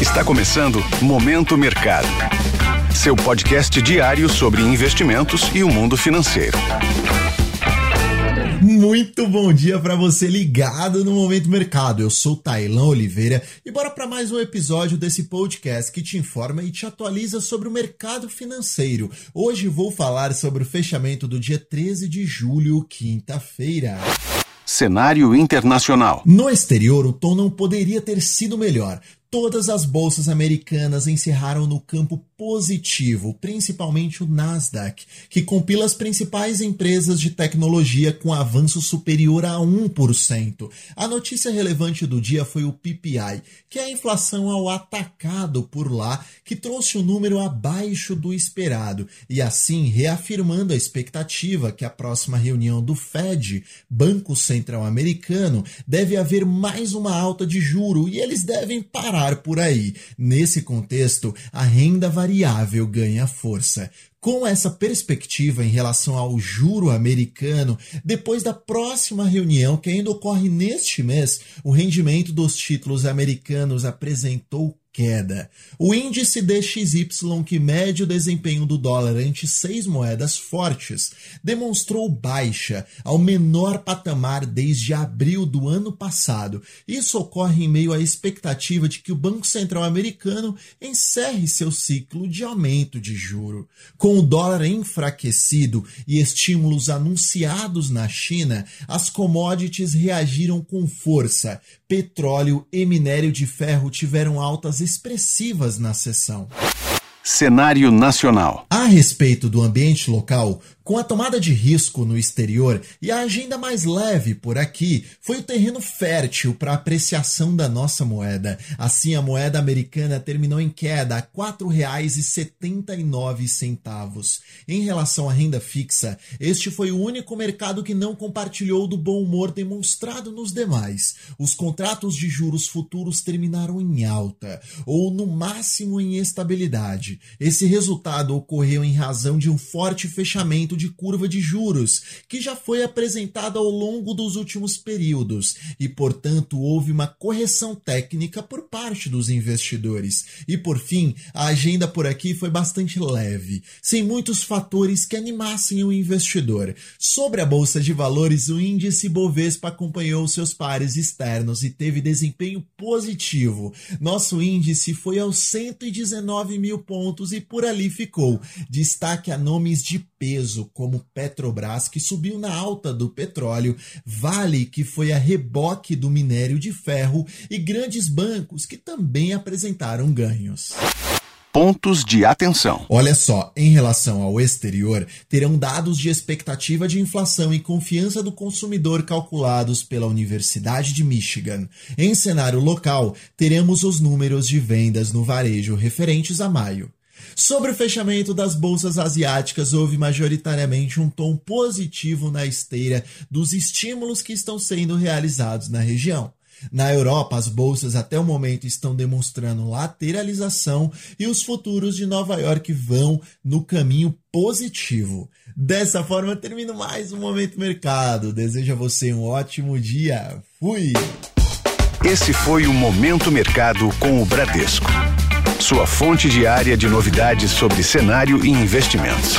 Está começando Momento Mercado. Seu podcast diário sobre investimentos e o mundo financeiro. Muito bom dia para você ligado no Momento Mercado. Eu sou Tailan Oliveira e bora para mais um episódio desse podcast que te informa e te atualiza sobre o mercado financeiro. Hoje vou falar sobre o fechamento do dia 13 de julho, quinta-feira. Cenário internacional. No exterior, o tom não poderia ter sido melhor. Todas as bolsas americanas encerraram no campo positivo, principalmente o Nasdaq, que compila as principais empresas de tecnologia com avanço superior a 1%. A notícia relevante do dia foi o PPI, que é a inflação ao atacado por lá, que trouxe o um número abaixo do esperado, e assim reafirmando a expectativa que a próxima reunião do Fed, Banco Central Americano, deve haver mais uma alta de juro e eles devem parar parar por aí. Nesse contexto, a renda variável ganha força. Com essa perspectiva em relação ao juro americano, depois da próxima reunião, que ainda ocorre neste mês, o rendimento dos títulos americanos apresentou queda. O índice DXY, que mede o desempenho do dólar ante seis moedas fortes, demonstrou baixa ao menor patamar desde abril do ano passado. Isso ocorre em meio à expectativa de que o Banco Central americano encerre seu ciclo de aumento de juro. Com o dólar enfraquecido e estímulos anunciados na China, as commodities reagiram com força. Petróleo e minério de ferro tiveram altas expressivas na sessão. Cenário nacional. A respeito do ambiente local, com a tomada de risco no exterior e a agenda mais leve por aqui, foi o terreno fértil para apreciação da nossa moeda. Assim, a moeda americana terminou em queda a R$ 4,79. Em relação à renda fixa, este foi o único mercado que não compartilhou do bom humor demonstrado nos demais. Os contratos de juros futuros terminaram em alta, ou no máximo em estabilidade. Esse resultado ocorreu em razão de um forte fechamento de curva de juros, que já foi apresentada ao longo dos últimos períodos, e, portanto, houve uma correção técnica por parte dos investidores. E, por fim, a agenda por aqui foi bastante leve, sem muitos fatores que animassem o investidor. Sobre a bolsa de valores, o índice Bovespa acompanhou seus pares externos e teve desempenho positivo. Nosso índice foi aos 119 mil pontos e por ali ficou. Destaque a nomes de peso como Petrobras, que subiu na alta do petróleo, Vale, que foi a reboque do minério de ferro, e grandes bancos que também apresentaram ganhos pontos de atenção. Olha só, em relação ao exterior, terão dados de expectativa de inflação e confiança do consumidor calculados pela Universidade de Michigan. Em cenário local, teremos os números de vendas no varejo referentes a maio. Sobre o fechamento das bolsas asiáticas, houve majoritariamente um tom positivo na esteira dos estímulos que estão sendo realizados na região. Na Europa, as bolsas até o momento estão demonstrando lateralização e os futuros de Nova York vão no caminho positivo. Dessa forma, termino mais um Momento Mercado. Desejo a você um ótimo dia. Fui! Esse foi o Momento Mercado com o Bradesco sua fonte diária de novidades sobre cenário e investimentos.